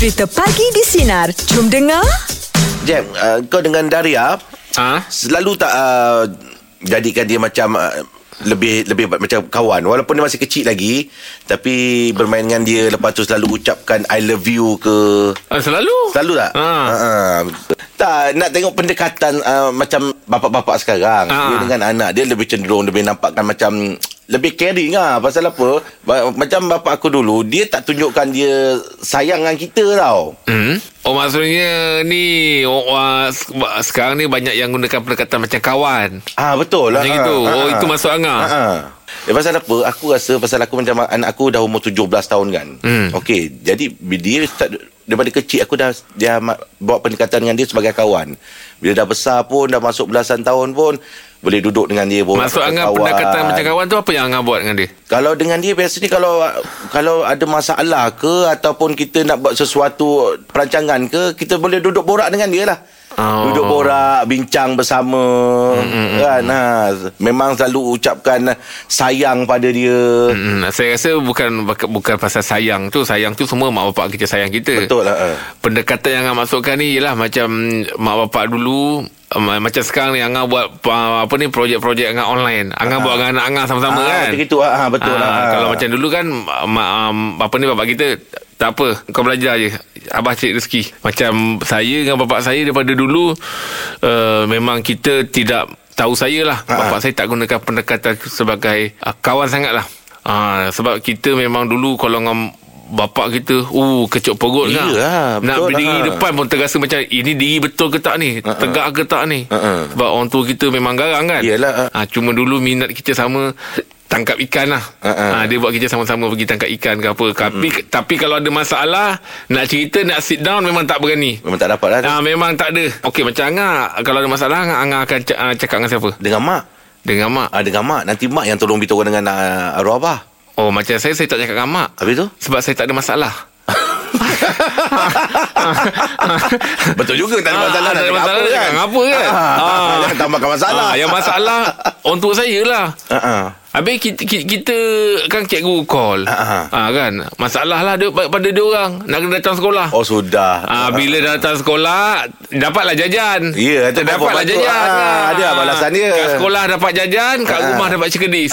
Cerita Pagi di Sinar. Jom dengar. Jam, uh, kau dengan Daria Ah, selalu tak uh, jadikan dia macam uh, lebih lebih macam kawan walaupun dia masih kecil lagi tapi bermain dengan dia lepas tu selalu ucapkan I love you ke ah selalu. selalu tak Ah. uh, tak nak tengok pendekatan uh, macam bapak-bapak sekarang Ah. dia dengan anak dia lebih cenderung lebih nampakkan macam lebih caring lah Pasal apa Macam bapak aku dulu Dia tak tunjukkan dia Sayang dengan kita tau Hmm. Oh maksudnya ni oh, uh, sekarang ni banyak yang gunakan pendekatan macam kawan. Ah betul lah. Macam Ah, itu. ah, Oh, ah. itu masuk angah. Ah, ah. Ya, pasal apa? Aku rasa pasal aku macam anak aku dah umur 17 tahun kan. Hmm. Okey, jadi dia start, daripada kecil aku dah dia bawa pendekatan dengan dia sebagai kawan. Bila dah besar pun dah masuk belasan tahun pun boleh duduk dengan dia pun. Masuk angah pendekatan macam kawan tu apa yang angah buat dengan dia? Kalau dengan dia biasanya kalau kalau ada masalah ke ataupun kita nak buat sesuatu perancangan ke, kita boleh duduk borak dengan dia lah. Oh. Duduk borak, bincang bersama kan. Ha, memang selalu ucapkan sayang pada dia. Hmm, saya rasa bukan bukan pasal sayang tu. Sayang tu semua mak bapak kita sayang kita. Betul lah. ha. Pendekatan yang angah masukkan ni ialah macam mak bapak dulu um, macam sekarang ni angah buat uh, apa ni projek-projek angah online. Angah buat dengan anak angah sama-sama Ah, kan. macam itu, ah, betul Ah, lah. Kalau macam dulu kan mak um, apa ni bapak kita tak apa kau belajar je abah cari rezeki macam saya dengan bapak saya daripada dulu uh, memang kita tidak tahu saya lah Ah. bapak saya tak gunakan pendekatan sebagai uh, kawan sangat lah uh, sebab kita memang dulu kalau dengan bapak kita uh kecut perut kan Iyalah, nak betul berdiri lah. depan pun terasa macam ini diri betul ke tak ni Ha-ha. tegak ke tak ni Ha-ha. sebab orang tua kita memang garang kan Iyalah, Ah, cuma dulu minat kita sama tangkap ikan lah. Ha-ha. Ah, dia buat kita sama-sama pergi tangkap ikan ke apa. Tapi tapi kalau ada masalah nak cerita nak sit down memang tak berani. Memang tak dapat lah. Ah memang tak ada. Okey macam Angah kalau ada masalah Angah, akan cakap dengan siapa? Dengan mak. Dengan mak. Ah, dengan mak. Nanti mak yang tolong beritahu dengan uh, arwah abah. Oh macam saya saya tak cakap dengan mak. Habis tu? Sebab saya tak ada masalah. Betul juga tak ada Ah, masalah. tak nak ada cakap masalah nak cakap apa kan? Ah, Ah. Jangan tambahkan masalah. Ah, yang masalah tua saya lah. Ah, ah. Habis kita, kita, kita kan cikgu call. Ah, Ah, kan. Masalah lah dia, pada dia orang nak kena datang sekolah. Oh sudah. Ah, bila datang sekolah dapatlah jajan. Ya, itu dapatlah jajan. Ah, ada balasan dia. Kat sekolah dapat jajan, kat Ah. rumah dapat cekedis.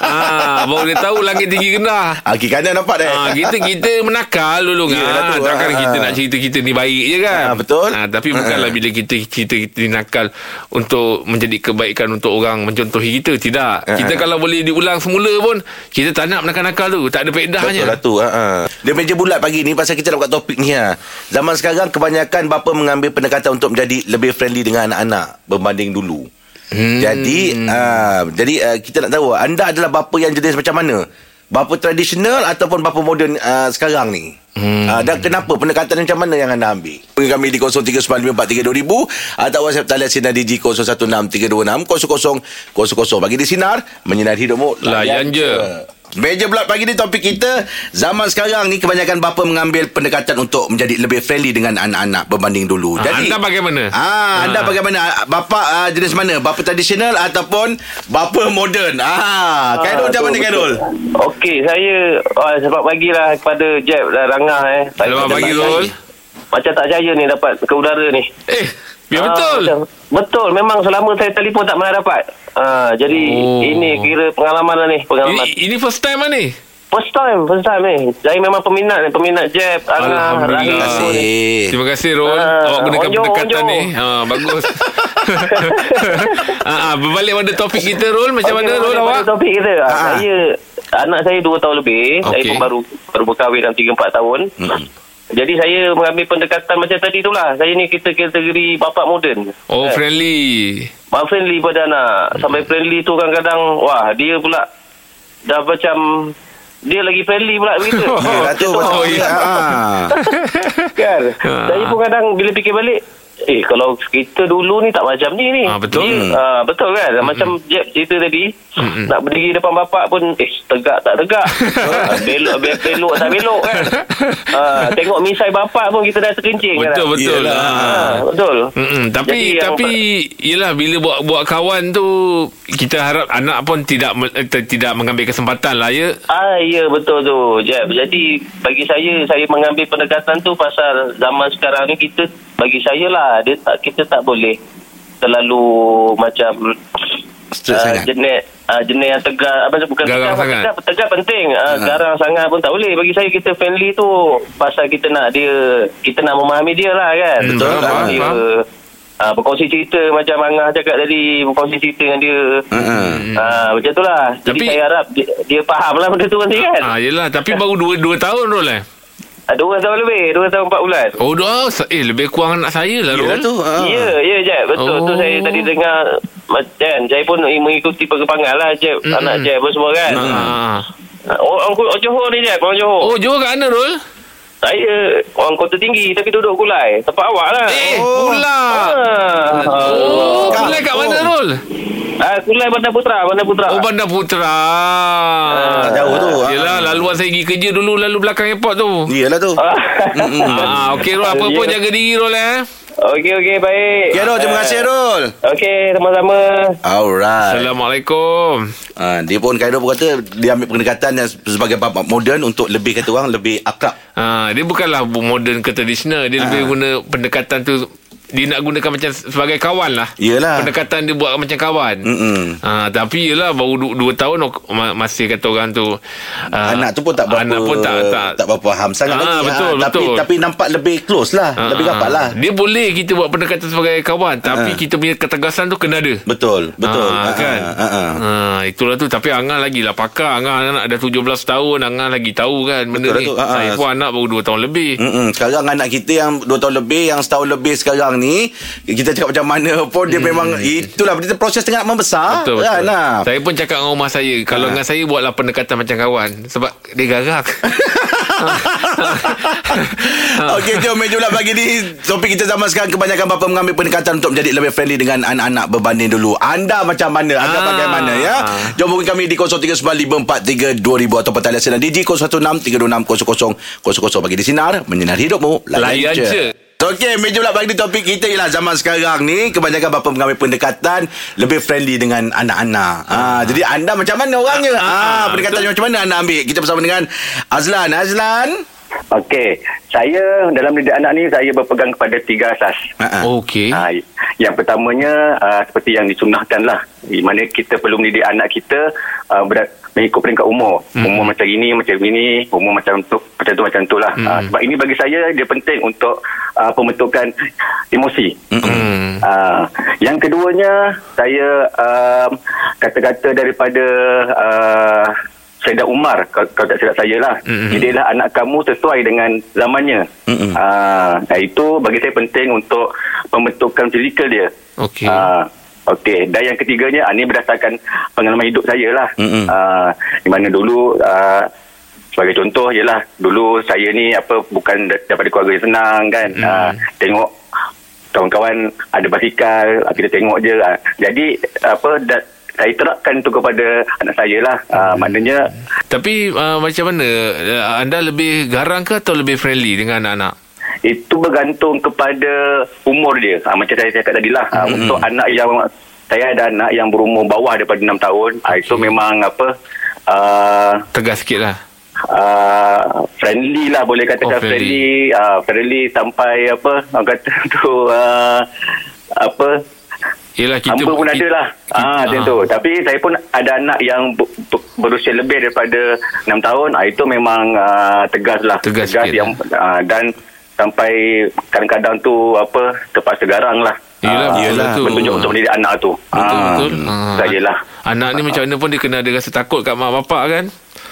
ah, baru dia tahu langit tinggi rendah. Ah, kiri kanan nampak dah. Ah, kita kita menakal dulu kan. Yelah tu, Takkan ah. kita nak cerita kita ni baik je kan. Ah, betul. Ah, tapi bukanlah bila kita cerita kita ni nakal untuk menjadi kebaikan untuk orang mencontohi kita. Tidak. Kita kalau boleh diulang semula pun kita tak nak nakal-nakal tu. Tak ada faedahnya. Betul lah tu ha, ha. Dia meja bulat pagi ni Pasal kita nak buat topik ni ha. Zaman sekarang Kebanyakan bapa mengambil pendekatan Untuk menjadi lebih friendly Dengan anak-anak Berbanding dulu hmm. Jadi ha, Jadi uh, kita nak tahu Anda adalah bapa yang jenis macam mana Bapa tradisional Ataupun bapa moden uh, Sekarang ni? Hmm. uh, Dan kenapa? Pendekatan macam mana Yang anda ambil? Bagi kami di 0395432000 Atau WhatsApp talian Sinar DG 0163260000 Bagi di Sinar Menyinari hidupmu Layan je. Meja bulat pagi ni topik kita Zaman sekarang ni kebanyakan bapa mengambil pendekatan untuk menjadi lebih friendly dengan anak-anak berbanding dulu. Ah, anda bagaimana? Ah, anda bagaimana? Bapa ah, jenis mana? Bapa tradisional ataupun bapa moden? Ah, Khairul macam tu mana betul. Khairul? Okey, saya uh, sebab bagilah kepada Jeb dan Rangah eh. Selamat macam pagi, tak- Rul. Macam tak percaya ni dapat ke udara ni. Eh, biar Ah, betul. macam- betul, memang selama saya telefon tak pernah dapat. Ah, jadi Oh. ini kira pengalaman lah ni, pengalaman. Ini, ini first time lah ni. First time, first time ni. Saya memang peminat ni, peminat Jeb, Alhamdulillah. Terima Rangah. kasih. Terima kasih Rol Ah, Awak gunakan onjo, pendekatan onjo. ni ha, Bagus ah, ah, Berbalik pada topik kita Rol Macam Okey, mana Rol balik awak Topik kita. Ah. Ah. Saya anak saya 2 tahun lebih. Saya Okey. pun baru baru berkahwin dalam 3 4 tahun. Hmm. Jadi saya mengambil pendekatan macam tadi tu lah. Saya ni kita kategori bapak moden. Oh Eh, friendly Mak friendly pada anak. Sampai friendly tu kadang-kadang, wah dia pula dah macam dia lagi friendly pula begitu. Yelah tu Oh, pasal ya. ah. kan? Ha. Saya pun kadang bila fikir balik, Eh kalau kita dulu ni tak macam ni ni. Ah, betul. Dia, Hmm. ah, betul kan? Macam Jeb cerita tadi, nak berdiri depan bapak pun eh tegak tak tegak. Ah, belok be- belok tak belok kan. Ah, tengok misai bapak pun kita dah terkencing Betul kan. betul. Yelah. Ah. Ah, betul. Mm-mm, tapi Jadi tapi yelah bila buat buat kawan tu kita harap anak pun tidak me- eh, tidak mengambil kesempatan lah ya. Ah ya betul tu Jeb. Jadi bagi saya saya mengambil pendekatan tu pasal zaman sekarang ni kita bagi saya lah dia tak kita tak boleh terlalu macam sangat. jenis uh, jenis yang tegar apa bukan Garang tegar, sangat. tegar, tegar penting uh, garang sangat pun tak boleh bagi saya kita friendly tu pasal kita nak dia kita nak memahami dia lah kan Hmm, Betul, faham, dia faham. uh, berkongsi cerita macam Angah cakap tadi berkongsi cerita dengan dia Uh-uh. Ah, macam tu lah Jadi Tapi- saya harap dia, dia faham lah benda tu nanti kan Ah yelah tapi baru 2 2 tahun Rol eh. Ah, Dua tahun lebih Dua tahun empat bulan Oh dah eh lebih kurang anak saya lah. Yelah tu. ah. Ya Ya Jeb Betul Oh. tu saya tadi dengar Macam Saya pun mengikuti perkembangan lah Jeb Mm-mm. Anak Jeb pun semua kan Ah. Ah, Orang, orang Johor ni Jeb Orang Johor Oh Johor kat mana Rol? Saya Orang kota tinggi Tapi duduk kulai Tempat awak lah Eh Oh. pula. Ah, Oh. Kulai kat mana Oh. Ah, Kulai Bandar Putra Bandar Putra Oh Bandar Putra. Ah, jauh tu. Ah. Yelah laluan saya pergi kerja dulu lalu belakang airport tu. Iyalah tu. Ah. Ah, okey Rol apa pun jaga diri Rol eh. Okey okey baik Okay, Rol. Terima kasih, Rol. Okey sama-sama Alright. Assalamualaikum. Ah, dia pun Khairul pun kata dia ambil pendekatan yang sebagai bab moden untuk lebih kata orang lebih akrab. Ha, dia bukanlah moden ke tradisional. Dia lebih guna pendekatan tu dia nak gunakan macam sebagai kawan lah. Yelah. Pendekatan dia buat macam kawan. Mm-mm. Ha, tapi yelah baru 2 tahun ok- ma- masih kata orang tu ah, anak tu pun tak berapa anak pun tak tak, tak berapa faham sangat Ah, lagi. betul, tapi betul. tapi nampak lebih close lah, Ah, lebih rapat lah. Dia boleh kita buat pendekatan sebagai kawan tapi Ah. kita punya ketegasan tu kena ada. Betul, betul. Ah, kan Ah, ah, ah. Ah, itulah tu tapi Angah lagi lah pakar Angah anak dah 17 tahun Angah lagi tahu kan benda Betul lah ni tu. Ah, saya pun anak baru 2 tahun lebih Mm-mm. Sekarang anak kita yang 2 tahun lebih Yang setahun lebih sekarang ni Kita cakap macam mana pun Dia memang Itulah Dia proses tengah membesar. Betul, kan, betul. ah. Saya pun cakap dengan rumah saya Kalau Ha. dengan saya Buatlah pendekatan macam kawan Sebab dia garang. Okey jom meja pula pagi ni. Topik kita zaman sekarang Kebanyakan bapa mengambil pendekatan Untuk menjadi lebih friendly Dengan anak-anak berbanding dulu. Anda macam mana? Anda Ah. bagaimana ya? Jom hubungi kami di 0395432000 Ataupun talian sinar di 0163260000 Bagi di Sinar Menyinar hidupmu. Layan je. Okey, meja pula bagi topik kita ialah zaman sekarang ni kebanyakan bapa mengambil pendekatan lebih friendly dengan anak-anak. Ah, jadi anda macam mana orangnya? Ah, Ah, pendekatan betul. macam mana anda ambil? Kita bersama dengan Azlan. Azlan. Okey, saya dalam didik anak ni saya berpegang kepada tiga asas. Ha. Okey Ha, yang pertamanya uh, seperti yang disunahkan lah. Di mana kita perlu mendidik anak kita uh, berat, mengikut peringkat umur. Hmm. Umur macam ini, macam ini, umur macam tu, macam tu, macam tu lah. Hmm. Uh, sebab ini bagi saya dia penting untuk uh, pembentukan emosi. hmm. Uh, yang keduanya saya uh, kata-kata daripada uh, Sayyidah Umar kalau, kalau tak silap saya lah Mm-mm. jadilah anak kamu sesuai dengan zamannya Mm-mm. uh, itu bagi saya penting untuk pembentukan fizikal dia Okey Ah, Okey, dan yang ketiganya, ah, ini berdasarkan pengalaman hidup saya lah. Ah, di mana dulu, ah, sebagai contoh, ialah dulu saya ni apa bukan da- daripada keluarga yang senang kan. Mm. Ah, tengok kawan-kawan ada basikal, ah, kita tengok je. Ah, jadi, apa, da- saya terapkan tu kepada anak saya lah. Ah, maknanya, Tapi uh, macam mana uh, Anda lebih garang ke Atau lebih friendly Dengan anak-anak itu bergantung kepada umur dia. Ha, macam saya cakap tadi lah. Ha, Mm-mm. Untuk anak yang saya ada anak yang berumur bawah daripada 6 tahun. Ha, itu memang apa uh, Tegas sikit lah uh, friendly lah boleh katakan Oh, friendly. friendly. Uh, friendly sampai apa orang kata tu uh, apa Yelah kita Hamba pun ada lah kita- ah, Macam tu Tapi saya pun ada anak yang ber, ber, Berusia lebih daripada 6 tahun ah, Itu memang uh, tegas lah Tegas sikit yang, ah, Dan Sampai Kadang-kadang tu Apa Terpaksa garang lah Yelah, Ah, yelah tu. Bertunjuk untuk mendidik anak tu Betul Ah, betul ah. Sajalah Anak ni macam mana pun Dia kena ada rasa takut Kat mak bapak kan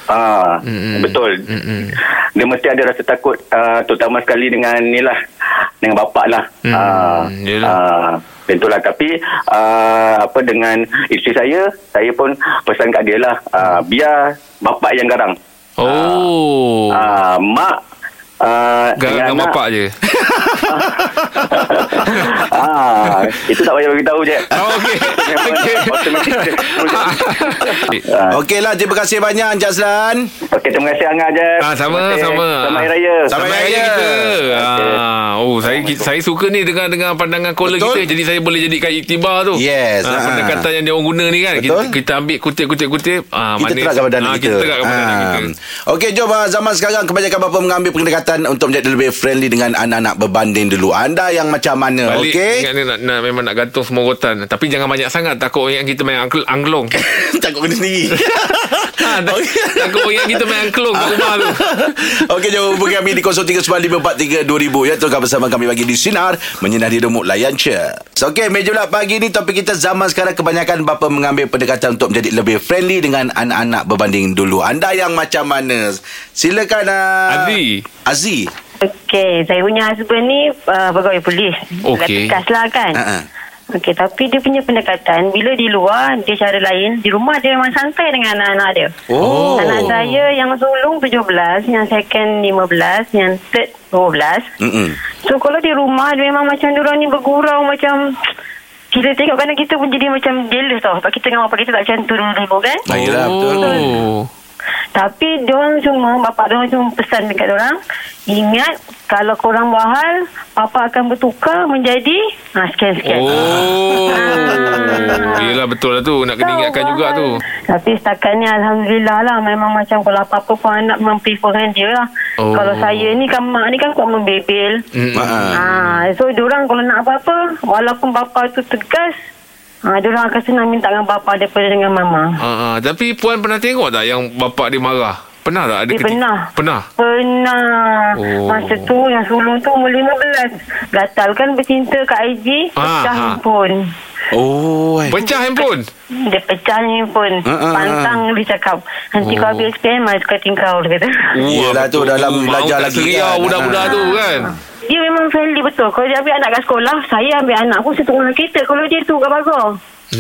Ah, Mm-mm. betul. Mm-mm. Dia mesti ada rasa takut uh, terutama sekali dengan ni lah dengan bapak lah. Mm, Ah, yelah. ah, Itulah tapi uh, apa dengan isteri saya saya pun pesan kat dia lah uh, biar bapak yang garang Oh Ah, mak Uh, Garang dengan bapak je ah, Itu tak payah beritahu je Oh okey Okey Ah, Okeylah, terima kasih banyak Encik Azlan. Okey, terima kasih Angah je. Ah, sama, sama. Selamat Hari Raya. Selamat Hari Raya. kita. Ah, oh, saya saya suka ni dengan dengan pandangan caller Betul. kita. Jadi saya boleh jadikan iktibar tu. Yes, Ah, ah. pendekatan yang dia orang guna ni kan. Kita, Betul. kita ambil kutip-kutip-kutip. Ah, Kita terapkan pada anak ah, kita. Kita terapkan pada anak Ah. kita. Okey, jom ah, zaman sekarang kebanyakan bapa mengambil pendekatan untuk menjadi lebih friendly dengan anak-anak berbanding dulu. Anda yang macam mana? Balik Okey. ingat ni nak, nak, memang nak gantung semua rotan. Tapi jangan banyak sangat. Takut orang kita main angl- anglong. Takut kena sendiri. ha, tak- takut orang kita main angklong kat rumah tu. Okey, jom hubungi kami di 0395432000 ya. Teruskan bersama kami bagi di Sinar Menyinari Remuk Layan Cia. So, Okey, meja pagi ni topik kita zaman sekarang kebanyakan bapa mengambil pendekatan untuk menjadi lebih friendly dengan anak-anak berbanding dulu. Anda yang macam mana? Silakan uh, Azi. Azi. Okey, saya punya husband ni uh, pegawai polis. Okey. Tegas lah kan. Ha-ha. Okey, tapi dia punya pendekatan, bila di luar, dia cara lain. Di rumah, dia memang santai dengan anak-anak dia. Oh. Anak saya yang sulung 17, yang second 15, yang third 12. Mm-mm. So, kalau di rumah, dia memang macam diorang ni bergurau macam... Kita tengok kadang kita pun jadi macam jealous tau. Sebab kita dengan bapak kita tak macam tu dulu-dulu kan. Yelah, betul. Oh. Tapi diorang semua, bapak diorang cuma pesan dekat diorang, ingat kalau korang buat hal, papa akan bertukar menjadi ha, sekian-sekian. Oh. Ah. Yelah betul lah tu. Nak kena ingatkan buat juga hal. tu. Tapi setakat ni Alhamdulillah lah Memang macam Kalau apa-apa pun anak Memang prefer dengan dia lah Oh. Kalau saya ni kan Mak ni kan kuat membebel Mm-mm. ha, So diorang kalau nak apa-apa Walaupun bapa tu tegas ha, Diorang akan senang minta dengan bapa Daripada dengan mama Ah, ah. Tapi Puan pernah tengok tak yang bapak dia marah? Pernah tak? Ada Dia keti- pernah. Pernah? Pernah. Oh. Masa tu yang sulung tu umur 15. Gatal kan bercinta kat IG. Ah, Pecah ah. handphone. Oh. Pecah handphone? Dia pecah handphone. Ah, ah, Pantang dia cakap. Nanti kau Oh. habis SPM, mari suka tingkau. Dia kata. Yelah tu, dalam Mau belajar lagi kan. budak-budak tu kan? Dia memang friendly betul. Kalau dia ambil anak kat sekolah, saya ambil anak pun saya tunggu dalam kereta. Kalau dia tu kat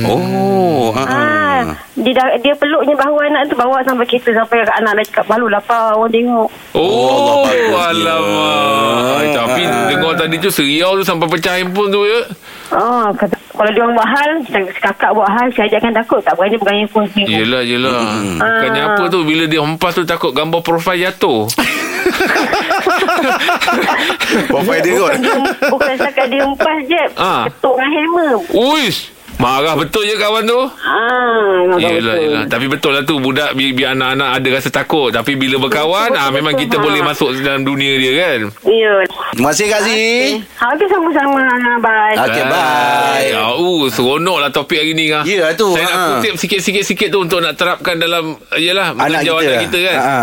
Oh. ah, ah. Ah, dia, dah, dia peluknya bahu anak tu bawa sampai kereta sampai anak dah cakap malu lapar orang tengok. Oh, Oh, Allah alamak. Ay, tapi Ah. dengar tadi tu seriau tu sampai pecah handphone tu ya. Ah, kata, kalau dia orang buat hal, kakak buat hal, adik akan takut tak berani pegang handphone sendiri. Yelah, yelah. Bukannya Ah. apa tu bila dia hempas tu takut gambar profil jatuh. Profil dia kot. Bukan, bukan setakat dia empas je. Ah. Ketuk dengan hammer. Uish. Marah betul je kawan tu. Ah, memang Yelah, betul. yelah. Tapi betul lah tu budak bi- biar anak-anak ada rasa takut. Tapi bila berkawan, Betul, ah betul, memang betul. kita Ha. boleh masuk dalam dunia dia kan. Ya. Terima kasih Kak Zee. Habis sama-sama. Bye. Okey, bye. Ya, uh, seronok lah topik hari ni. Ya, tu, Saya nak ha. kutip sikit-sikit-sikit tu untuk nak terapkan dalam yalah Anak kita, anak kita kan. ha.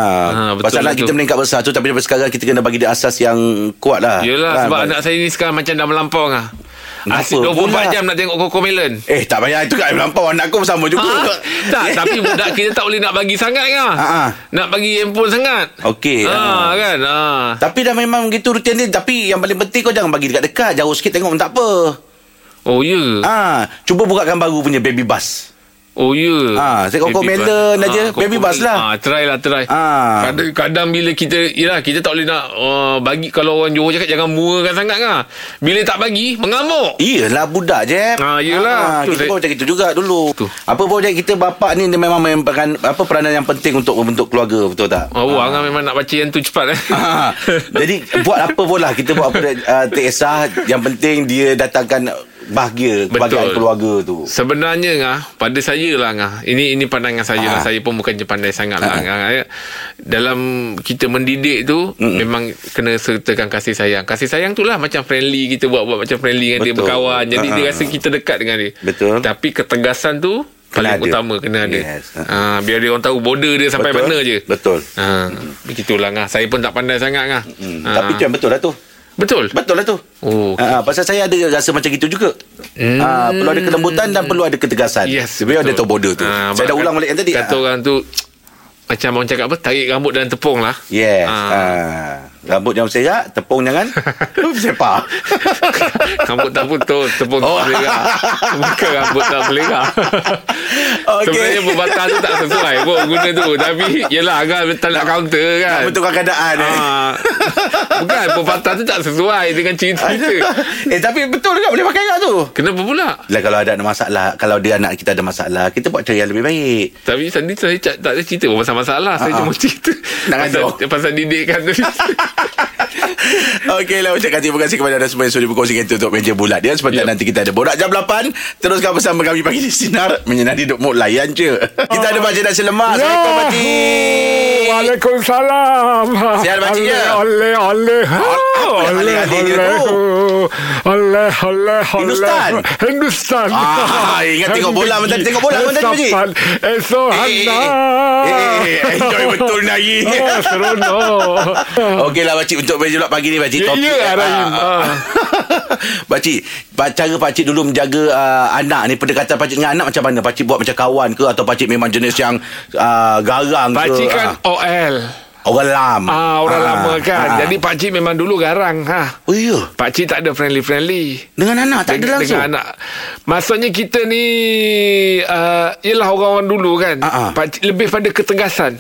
betul Pasal lah anak kita meningkat besar tu Tapi daripada sekarang Kita kena bagi dia asas yang kuat lah Yelah Kan? sebab anak saya ni sekarang macam dah melampau ngah. Asyik 24 pula? jam nak tengok Coco Melon. Eh tak payah Itu kat melampau Anak aku sama juga Ha? tak, tapi budak kita tak boleh nak bagi sangat ngah. Ha, ha. Nak bagi handphone sangat. Okey Ha, ha. kan. Ha. Tapi dah memang gitu rutin dia Tapi yang paling penting Kau jangan bagi dekat-dekat Jauh sikit tengok pun tak apa Oh ya. Ah, Cuba bukakan baru punya baby bus Oh ya. Ah, saya Coco Baby Melon aja. Ah, Baby bus lah. Ah, try lah try. Ah. Kadang, kadang bila kita Yelah kita tak boleh nak uh, Bagi kalau orang Johor cakap Jangan murahkan sangat kan Bila tak bagi Mengamuk Iyalah budak je Ah, yelah. Tu Kita saya- pun macam itu juga dulu Tu. Apa pun jadi kita bapak ni Dia memang memeran Apa peranan yang penting Untuk membentuk keluarga Betul tak? Oh, ah. Angah memang nak baca yang tu cepat eh. Ah, jadi buat apa pun lah Kita buat apa uh, Tak kisah Yang penting dia datangkan Bahagia Kebahagiaan Betul. keluarga tu Sebenarnya ngah pada saya lah ngah. Ini ini pandangan saya lah. Ah. Saya pun bukan pandai sangat lah Ah. ngah. Dalam kita mendidik tu Mm-mm. memang kena sertakan kasih sayang. Kasih sayang tu lah macam friendly kita buat buat macam friendly dengan dia Betul. berkawan. Jadi Ah, dia ah. rasa kita dekat dengan dia. Betul. Tapi ketegasan tu Kena paling ada. utama kena ada. Yes. Ha, biar dia orang tahu border dia sampai Betul. mana je. Betul Ha, begitulah ngah. Saya pun tak pandai sangat ngah. hmm. Ha. Tapi tu yang betul lah tu betul. Betul lah tu Oh. Ah, pasal saya ada rasa macam itu juga. Hmm. Ah, perlu ada kelembutan dan perlu ada ketegasan. Yes Sebenarnya ada tahu border tu. Ah, saya dah ulang balik yang tadi. Kata Ah. orang tu Macam orang cakap apa Tarik rambut dan tepung lah Yes. Ah. Ah. Rambut jangan serak, tepung jangan sepak. Rambut tak putus Tepung Oh. tak belerang Bukan rambut tak belerang Okey. Sebenarnya pepatah tu tak sesuai pun Guna tu Tapi Yelah kan Tak nak counter kan Betulkan keadaan eh. Ah, Bukan pepatah tu tak sesuai Dengan cerita kita eh tapi betul juga boleh pakai kat tu. Kenapa pula Lah kalau ada masalah, kalau dia anak kita ada masalah, kita buat cara yang lebih baik. Tapi tadi saya tak, tak ada cerita pun pasal masalah Saya ah. cuma cerita Nak pasal, pasal didikan tadi Okeylah ucapkan terima kasih kepada anda semua yang sudah berkongsi kita untuk meja bulat dia. Seperti Yep. nanti kita ada borak jam 8. Teruskan bersama kami pagi di Sinar. Menyinari hidup muk layan je. Kita ada Pakcik Nasi Lemak. Assalamualaikum Pakcik. Waalaikumsalam. Sihat, Pakcik, ya? Oleh, oleh. Apa tu? Oleh, oleh, oleh. Hindustan? Hindustan. Ah, ingat tengok bola, bentar tengok bola, bentar, Pakcik. Esapan, Esok Eh, anda. eh, eh, enjoy betul lagi. Oh, seronok. Okeylah Pakcik untuk meja bulat pagi ni Pakcik. Ya, ya, ah, Rahim. ah. Ah. Pakcik, pa- cara Pakcik dulu menjaga uh, anak ni, pendekatan Pakcik dengan anak macam mana? Pakcik buat macam kawan ke atau Pakcik memang jenis yang uh, garang ke? Pakcik kan Ah, OL orang lama. Ah orang Ah, lama kan ah. Jadi pakcik memang dulu garang ha. Oh ya. Pakcik tak ada friendly-friendly Dengan anak tak ada langsung. Dengan anak Maksudnya kita ni uh, Yelah orang-orang dulu kan Ah, ah. Pakcik lebih pada ketegasan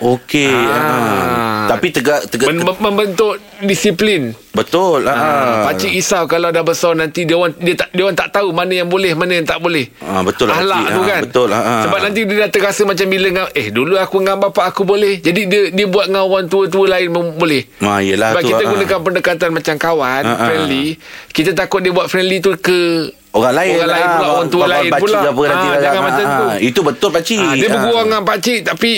Okey. Ah. Ah. Tapi tegak tegak Men- Membentuk disiplin betul. Ah. Ah. Pakcik risau kalau dah besar nanti dia orang dia tak dia orang tak tahu mana yang boleh mana yang tak boleh. Ah, betul lah, Ahlak tu kan. betul. Ah. Sebab nanti dia dah terasa macam bila ngam, eh dulu aku dengan bapak aku boleh. Jadi dia dia buat dengan orang tua-tua lain mem- boleh. Ah, yelah Sebab tu, kita ah. gunakan pendekatan macam kawan, ah. friendly. Kita takut dia buat friendly tu ke Orang lain Orang lain lah. pula, orang tua lain pula. apa lah. jangan macam tu. Itu betul pakcik. Ah, dia Ah. bergurau dengan pakcik tapi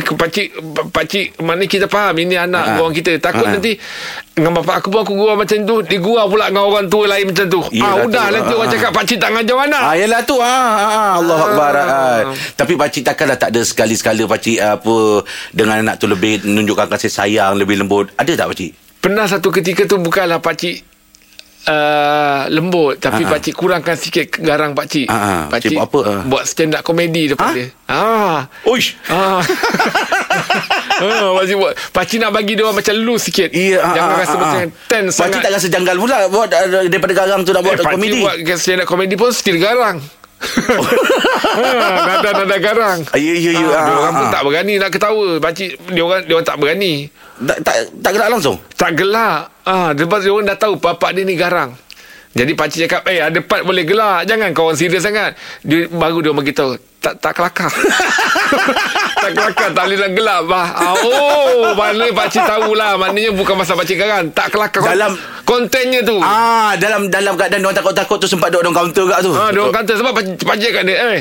pakcik pakcik mana kita faham ini anak Ah. orang kita takut Ah. nanti dengan bapak aku pun aku gurau macam tu dia gurau pula dengan orang tua lain macam tu Yelah ah udah tu. nanti Ah, orang ah. cakap pakcik tak ngajar anak Ah, yelah tu ah, ah, ah, Allah Akbar ah. Tapi pakcik takkanlah tak ada sekali-sekala pakcik apa dengan anak tu lebih menunjukkan kasih sayang lebih lembut. Ada tak pakcik? pernah satu ketika tu bukanlah pakcik Uh, lembut tapi Ah, ah. pakcik kurangkan sikit garang pakcik. Ah, ah. Pakcik Pakcik buat apa, ah? buat stand up komedi depan Ah? dia. Ah. Uish. Ah. ah, pakcik buat pakcik nak bagi dia orang macam loose sikit. Iya, ah, Jangan ah, rasa ah, macam ah. tense Pakcik sangat. tak rasa janggal pula buat uh, daripada garang tu nak buat eh, pakcik komedi. buat stand up komedi pun still garang. Ah, nada-nada garang. Ah, ya, ya, ya. Ah, dia Ah, orang pun ah. tak berani nak ketawa. Pakcik dia orang dia orang tak berani. Tak, tak, tak gerak langsung? Tak gelak. Ah, lepas dia orang dah tahu bapak dia ni garang. Jadi pakcik cakap, "Eh, ada part boleh gelak. Jangan kau orang serius sangat." Dia baru dia orang bagi tahu, "Tak tak kelakar." tak kelakar, tak boleh nak gelak bah. Ah, oh, mana pakcik tahulah. Maknanya bukan masa pakcik garang. Tak kelakar. Dalam- kontennya tu. Ah, dalam dalam keadaan dia orang takut-takut tu sempat duduk dalam kaunter kat tu. Ha, dia orang kata sebab pakcik, pakcik kat dia, "Eh,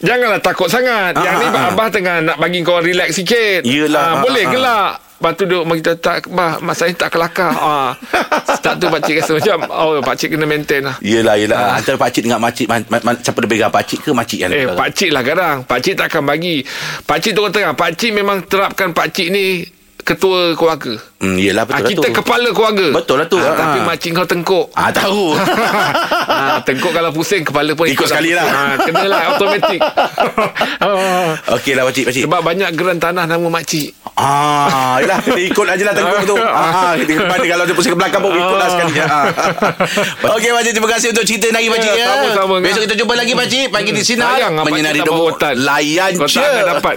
Janganlah takut sangat. Ah, Yang ni ah, ah. abah tengah nak bagi kau relax sikit. Yelah, Ah, ah, boleh ah. gelak. Lepas tu dia bagi tahu tak bah masalahnya tak kelakar. Ah. Start tu pakcik rasa macam oh pakcik kena maintain lah. Yelah, yelah. Antara pakcik dengan makcik, man, man, man, siapa lebih garang? Pakcik ke makcik yang Eh, garang? pakcik lah garang. Pakcik tak akan bagi. Pakcik tu orang tengah. Pakcik memang terapkan pakcik ni ketua keluarga. Hmm, yelah, betul Ah, lah kita tu. kepala keluarga. Betul lah tu. Ah. tapi makcik kau tengkuk. Ah, tahu. ah, tengkuk kalau pusing kepala pun Ikut sekali lah. Ah, kenalah automatik. ah. Okey lah pakcik, pakcik. Sebab banyak geran tanah nama makcik. Ah, yelah kita ikut aja lah tengok tu. Ah, kita ke depan dia kalau dia pusing ke belakang pun ikut lah sekali. Ah. Okey pakcik, terima kasih untuk cerita hari pakcik Ya, ya. sama-sama. Besok kita jumpa lagi pakcik pagi di sinar Sayang lah menyinari tak hutan. Layan Kau je. tak akan dapat.